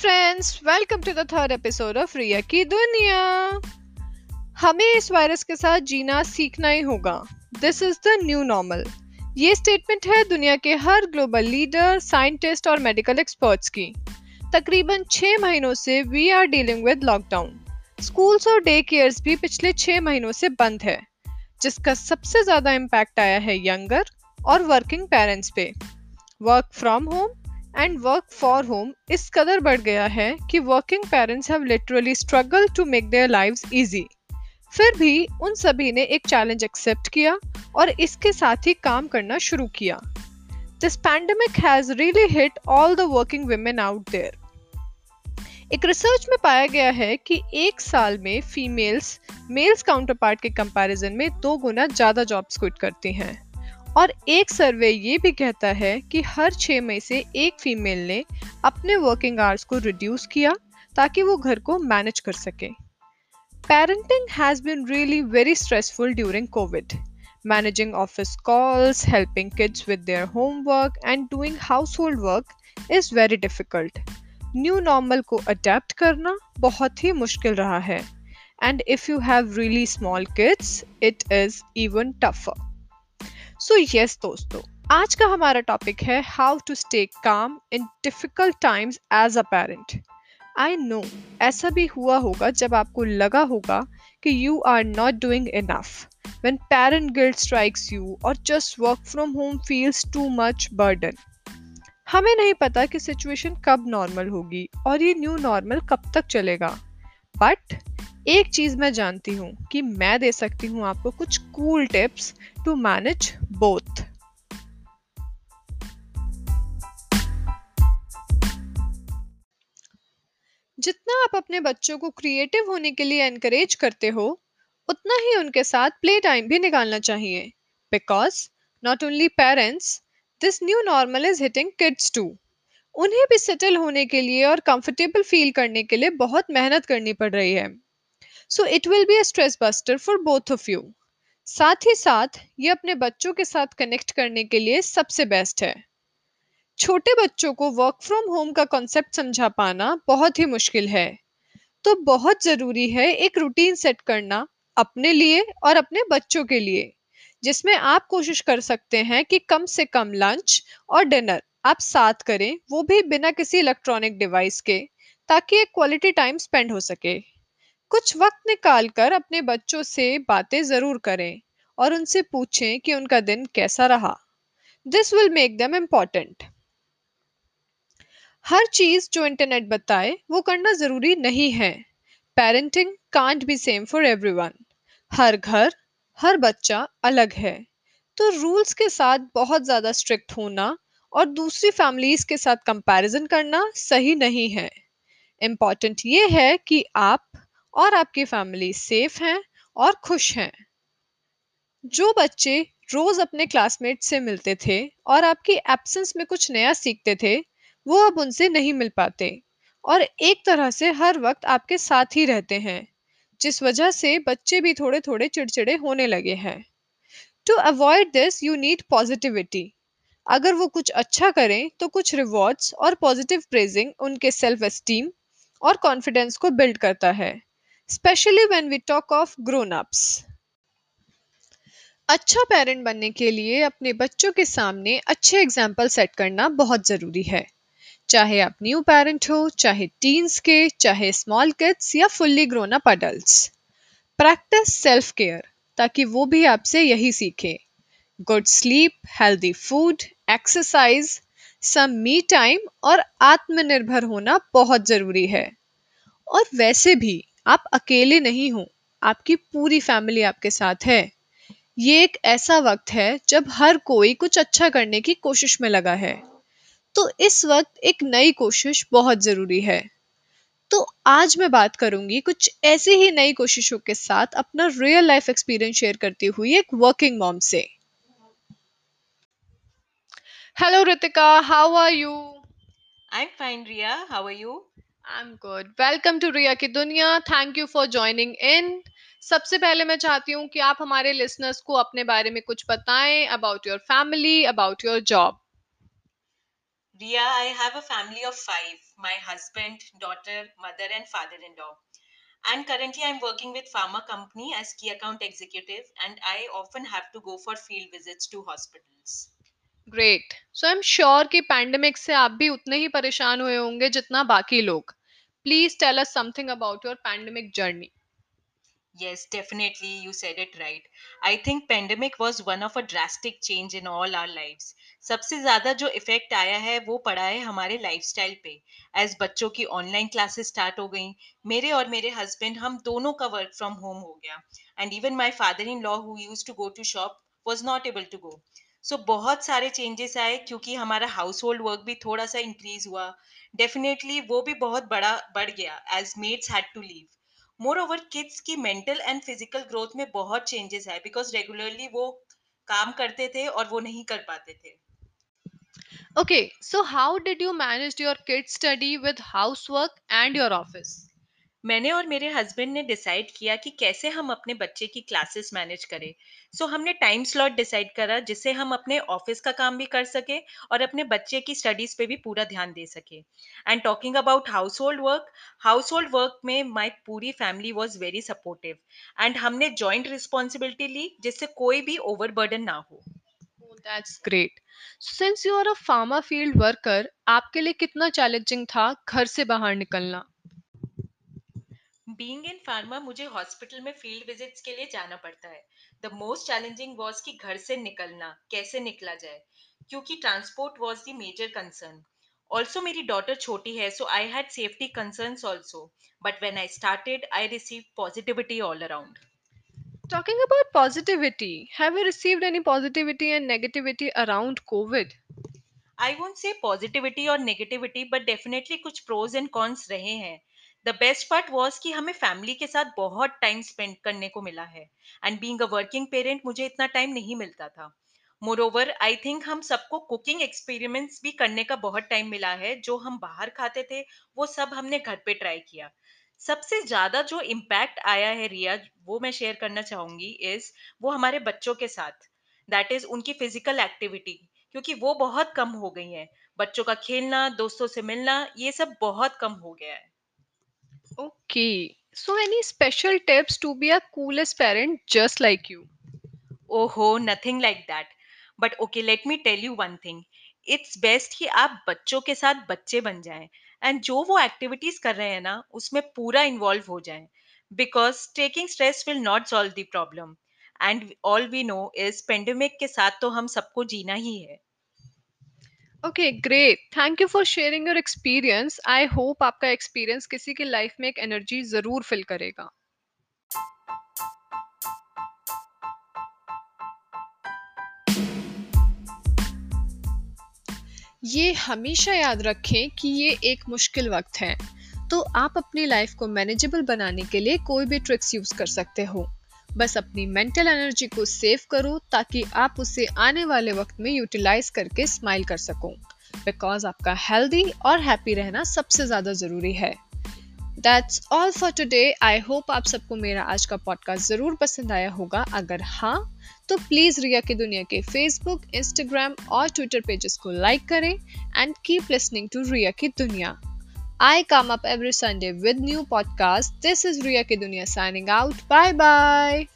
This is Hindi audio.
Friends welcome to the third episode of Riya की दुनिया हमें इस वायरस के साथ जीना सीखना ही होगा। This is the new normal ये स्टेटमेंट है दुनिया के हर ग्लोबल लीडर साइंटिस्ट और मेडिकल एक्सपर्ट्स की। तकरीबन छह महीनों से we are dealing with lockdown schools और डे केयर्स भी पिछले छह महीनों से बंद है, जिसका सबसे ज़्यादा इम्पैक्ट आया है यंगर और वर्किंग पेरेंट्स पे। Work from home and work for home इस कदर बढ़ गया है कि working parents have literally struggle to make their lives easy फिर भी उन सभी ने एक चैलेंज एक्सेप्ट किया और इसके साथ ही काम करना शुरू किया this pandemic has really hit all the working women out there एक रिसर्च में पाया गया है कि एक साल में फीमेल्स मेल्स काउंटर पार्ट के कंपैरिजन में दो गुना ज़्यादा जॉब्स क्विट करती हैं और एक सर्वे ये भी कहता है कि हर छः में से एक फीमेल ने अपने वर्किंग आवर्स को रिड्यूस किया ताकि वो घर को मैनेज कर सके। Parenting has been really very stressful during covid managing office calls helping kids with their homework and doing household work is very difficult new normal को अडेप्ट करना बहुत ही मुश्किल रहा है। And if you have really small kids it is even tougher so yes दोस्तों, आज का हमारा टॉपिक है how to stay calm in difficult times as a parent I know ऐसा भी हुआ होगा जब आपको लगा होगा कि you are not doing enough when parent guilt strikes you or just work from home feels too much burden. हमें नहीं पता कि सिचुएशन कब नॉर्मल होगी और ये न्यू नॉर्मल कब तक चलेगा. बट एक चीज़ मैं जानती हूँ कि मैं दे सकती हूँ आपको कुछ cool tips to manage both जितना आप अपने बच्चों को क्रिएटिव होने के लिए एनकरेज करते हो, उतना ही उनके साथ प्ले टाइम भी निकालना चाहिए। Because not only parents this new normal is hitting kids too उन्हें भी सेटल होने के लिए और कंफर्टेबल फील करने के लिए बहुत मेहनत करनी पड़ रही है। So it will be a stress buster for both of you साथ ही साथ ये अपने बच्चों के साथ कनेक्ट करने के लिए सबसे बेस्ट है। छोटे बच्चों को वर्क फ्रॉम होम का कॉन्सेप्ट समझा पाना बहुत ही मुश्किल है। तो बहुत ज़रूरी है एक रूटीन सेट करना अपने लिए और अपने बच्चों के लिए, जिसमें आप कोशिश कर सकते हैं कि कम से कम लंच और डिनर आप साथ करें, वो भी बिना किसी इलेक्ट्रॉनिक डिवाइस के, ताकि एक क्वालिटी टाइम स्पेंड हो सके। कुछ वक्त निकाल कर अपने बच्चों से बातें ज़रूर करें और उनसे पूछें कि उनका दिन कैसा रहा। This will make them important हर चीज़ जो इंटरनेट बताए, वो करना ज़रूरी नहीं है। Parenting can't be same for everyone हर घर, हर बच्चा अलग है। तो रूल्स के साथ बहुत ज़्यादा स्ट्रिक्ट होना और दूसरी फैमिलीज़ के साथ कंपैरिजन करना सही नहीं है। इंपॉर्टेंट ये है कि आप और आपकी फैमिली सेफ़ हैं और खुश हैं। जो बच्चे रोज अपने क्लासमेट से मिलते थे और आपकी एब्सेंस में कुछ नया सीखते थे, वो अब उनसे नहीं मिल पाते और एक तरह से हर वक्त आपके साथ ही रहते हैं, जिस वजह से बच्चे भी थोड़े थोड़े चिड़चिड़े होने लगे हैं। To avoid this you need positivity अगर वो कुछ अच्छा करें तो कुछ रिवॉर्ड्स और पॉजिटिव प्रेजिंग उनके सेल्फ एस्टीम और कॉन्फिडेंस को बिल्ड करता है। Specially when we talk of grown ups अच्छा पेरेंट बनने के लिए अपने बच्चों के सामने अच्छे एग्ज़ाम्पल सेट करना बहुत ज़रूरी है। चाहे आप न्यू पेरेंट हो, चाहे टीन्स के, चाहे स्मॉल किड्स या fully grown up adults practice self care ताकि वो भी आपसे यही सीखें। Good sleep healthy food exercise some me time और आत्मनिर्भर होना बहुत ज़रूरी है। और वैसे भी आप अकेले नहीं हो आपकी पूरी फैमिली आपके साथ है। ये एक ऐसा वक्त है जब हर कोई कुछ अच्छा करने की कोशिश में लगा है। तो इस वक्त एक नई कोशिश बहुत ज़रूरी है। तो आज मैं बात करूँगी कुछ ऐसी ही नई कोशिशों के साथ अपना रियल लाइफ एक्सपीरियंस शेयर करती हुई एक वर्किंग मॉम से। Hello Ritika how are you I'm fine, Ria. How are you? I am good welcome to Ria की दुनिया thank you for joining in सबसे पहले मैं चाहती हूँ कि आप हमारे लिसनर्स को अपने बारे में कुछ बताएँ about your family about your job Ria, I have a family of five my husband, daughter, mother, and father in law. And currently, I'm working with pharma company as key account executive, and I often have to go for field visits to hospitals. Great so I am sure कि पैंडेमिक से आप भी उतने ही परेशान हुए होंगे जितना बाकी लोग please tell us something about your pandemic journey Yes, definitely, you said it right. I think pandemic was one of a drastic change in all our lives. सबसे ज़्यादा जो इफ़ेक्ट आया है वो पड़ा है हमारे लाइफस्टाइल पे एज बच्चों की ऑनलाइन क्लासेस स्टार्ट हो गई मेरे और मेरे हस्बैंड हम दोनों का वर्क फ्रॉम होम हो गया and even my father in law who used to go to shop was not able to go so so, बहुत सारे चेंजेस आए क्योंकि हमारा हाउस होल्ड वर्क भी थोड़ा सा इंक्रीज हुआ। डेफिनेटली वो भी बहुत बड़ा बढ़ गया as maids had to leave moreover kids की मेंटल एंड फ़िज़िकल ग्रोथ में बहुत चेंजेस आए बिकॉज़ रेगुलरली वो काम करते थे और वो नहीं कर पाते थे। Okay so how did you manage your kids study with house work and your office मैंने और मेरे हस्बैंड ने डिसाइड किया कि कैसे हम अपने बच्चे की क्लासेस मैनेज करें। सो so, हमने टाइम स्लॉट डिसाइड करा जिससे हम अपने ऑफ़िस का काम भी कर सके और अपने बच्चे की स्टडीज़ पे भी पूरा ध्यान दे सके। And talking about household work household work में माई पूरी family was very supportive and हमने जॉइंट रिस्पॉन्सिबिलिटी ली जिससे कोई भी ओवरबर्डन ना हो। That's great. Since you are a pharma field worker, आपके लिए कितना चैलेंजिंग था घर से बाहर निकलना? बीइंग इन फार्मा मुझे हॉस्पिटल में फ़ील्ड विजिट्स के लिए जाना पड़ता है। द मोस्ट चैलेंजिंग वॉज़ कि घर से निकलना कैसे निकला जाए? क्योंकि transport was the major concern also मेरी डॉटर छोटी है so I had safety concerns also but when I started I receive positivity all around Talking about positivity, have you received any positivity and negativity around COVID? I won't say positivity और नेगेटिविटी बट डेफिनेटली कुछ प्रोज एंड कॉन्स रहे हैं। द बेस्ट पार्ट वॉज़ कि हमें फैमिली के साथ बहुत टाइम स्पेंड करने को मिला है। And being a working parent मुझे इतना टाइम नहीं मिलता था। मोर ओवर आई थिंक हम सबको कुकिंग एक्सपेरिमेंट्स भी करने का बहुत टाइम मिला है। जो हम बाहर खाते थे, वो सब हमने घर पे ट्राई किया। सबसे ज़्यादा जो इम्पैक्ट आया है रिया, वो मैं शेयर करना चाहूँगी इज़ वो हमारे बच्चों के साथ। दैट इज़ उनकी फ़िज़िकल एक्टिविटी क्योंकि वो बहुत कम हो गई है। बच्चों का खेलना, दोस्तों से मिलना, ये सब बहुत कम हो गया है। Okay. So, any special tips to be a coolest parent just like you? ओहो nothing like that but okay let me tell you one thing it's best कि आप बच्चों के साथ बच्चे बन जाएँ एंड जो वो एक्टिविटीज़ कर रहे हैं ना उसमें पूरा इन्वॉल्व हो जाएँ. Because taking stress will not solve the problem and all we know is pandemic के साथ तो हम सबको जीना ही है. Okay, great thank you for sharing your experience I hope आपका experience किसी की life में एक एनर्जी ज़रूर फिल करेगा. ये हमेशा याद रखें कि ये एक मुश्किल वक्त है. तो आप अपनी लाइफ को मैनेजेबल बनाने के लिए कोई भी ट्रिक्स यूज़ कर सकते हो. बस अपनी मेंटल एनर्जी को सेव करो ताकि आप उसे आने वाले वक्त में यूटिलाइज करके स्माइल कर सको। बिकॉज़ आपका हेल्दी और हैप्पी रहना सबसे ज़्यादा ज़रूरी है। That's all for today I hope आप सबको मेरा आज का पॉडकास्ट ज़रूर पसंद आया होगा। अगर हाँ तो प्लीज़ रिया की दुनिया के फेसबुक इंस्टाग्राम और ट्विटर पेजेस को लाइक करें and keep listening to Ria की दुनिया। I come up every Sunday with new podcast. This is Ria Ki Dunia signing out. Bye bye.